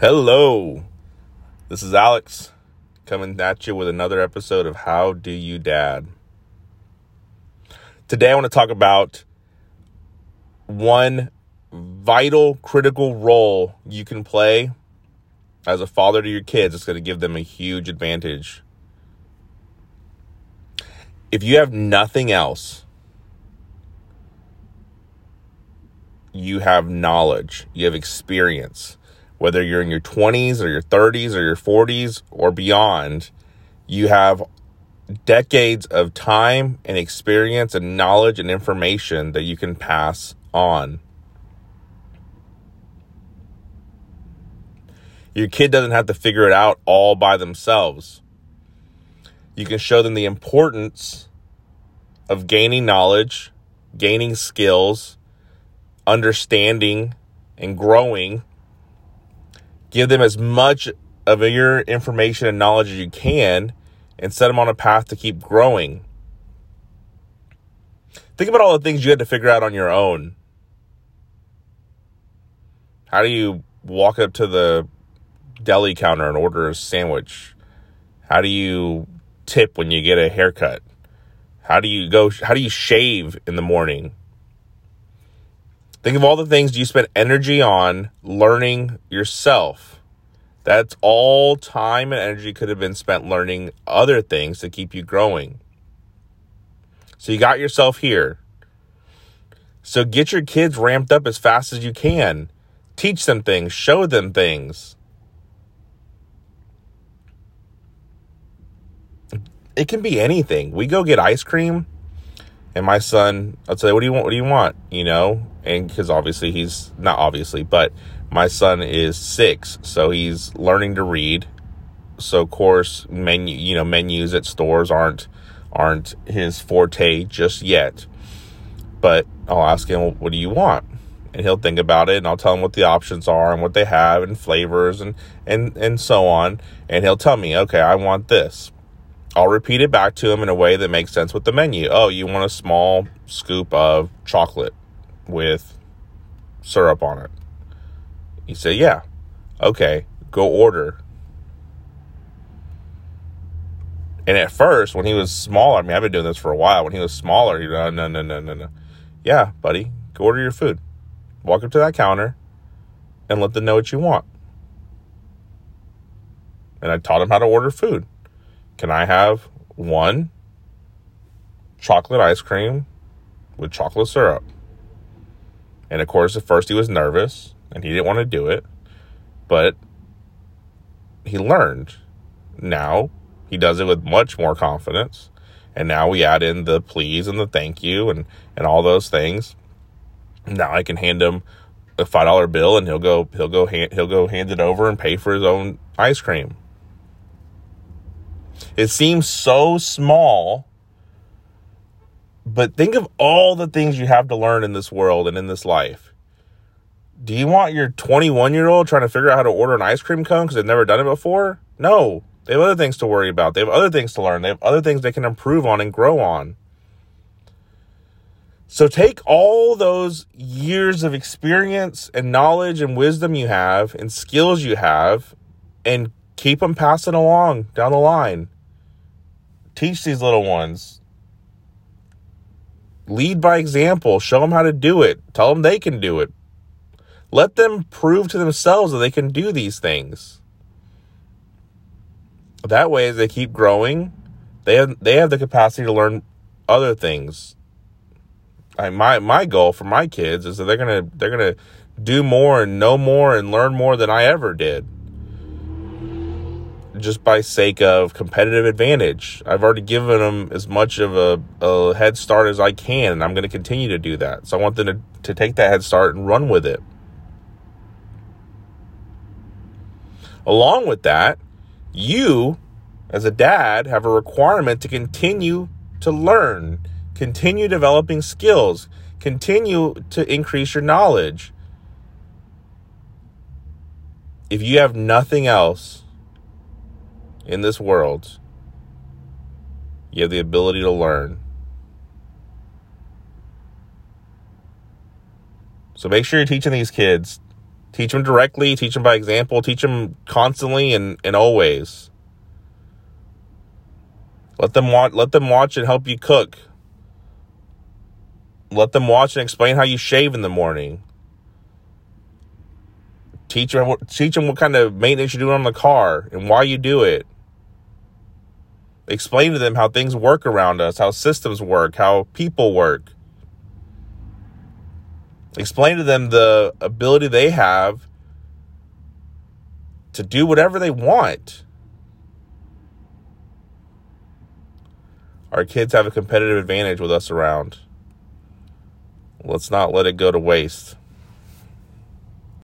Hello, this is Alex coming at you with another episode of How Do You Dad? Today, I want to talk about one vital, critical role you can play as a father to your kids. It's going to give them a huge advantage. If you have nothing else, you have knowledge, you have experience whether you're in your 20s or your 30s or your 40s or beyond, you have decades of time and experience and knowledge and information that you can pass on. Your kid doesn't have to figure it out all by themselves. You can show them the importance of gaining knowledge, gaining skills, understanding, and growing give them as much of your information and knowledge as you can and set them on a path to keep growing. Think about all the things you had to figure out on your own. How do you walk up to the deli counter and order a sandwich? How do you tip when you get a haircut? How do you go how do you shave in the morning? Think of all the things you spend energy on learning yourself. That's all time and energy could have been spent learning other things to keep you growing. So you got yourself here. So get your kids ramped up as fast as you can. Teach them things, show them things. It can be anything. We go get ice cream and my son, I'll say, "What do you want? What do you want?" You know, and because obviously he's not obviously, but my son is six, so he's learning to read. So of course, menu, you know, menus at stores aren't aren't his forte just yet. But I'll ask him, "What do you want?" And he'll think about it, and I'll tell him what the options are and what they have and flavors and and and so on. And he'll tell me, "Okay, I want this." I'll repeat it back to him in a way that makes sense with the menu. Oh, you want a small scoop of chocolate with syrup on it. He said, Yeah. Okay, go order. And at first, when he was smaller, I mean, I've been doing this for a while. When he was smaller, you know, no, no, no, no, no. Yeah, buddy, go order your food. Walk up to that counter and let them know what you want. And I taught him how to order food. Can I have one chocolate ice cream with chocolate syrup? And of course, at first he was nervous and he didn't want to do it, but he learned. Now he does it with much more confidence. And now we add in the please and the thank you and, and all those things. Now I can hand him a five dollar bill and he'll go he'll go hand, he'll go hand it over and pay for his own ice cream. It seems so small, but think of all the things you have to learn in this world and in this life. Do you want your 21 year old trying to figure out how to order an ice cream cone because they've never done it before? No, they have other things to worry about. They have other things to learn. They have other things they can improve on and grow on. So take all those years of experience and knowledge and wisdom you have and skills you have and keep them passing along down the line. Teach these little ones. Lead by example. Show them how to do it. Tell them they can do it. Let them prove to themselves that they can do these things. That way, as they keep growing, they have, they have the capacity to learn other things. I, my my goal for my kids is that they're gonna they're gonna do more and know more and learn more than I ever did just by sake of competitive advantage. I've already given them as much of a, a head start as I can, and I'm going to continue to do that. So I want them to, to take that head start and run with it. Along with that, you, as a dad, have a requirement to continue to learn, continue developing skills, continue to increase your knowledge. If you have nothing else, in this world, you have the ability to learn. So make sure you're teaching these kids, Teach them directly, teach them by example, teach them constantly and, and always. Let them watch let them watch and help you cook. Let them watch and explain how you shave in the morning. Teach them, teach them what kind of maintenance you're doing on the car and why you do it. Explain to them how things work around us, how systems work, how people work. Explain to them the ability they have to do whatever they want. Our kids have a competitive advantage with us around. Let's not let it go to waste.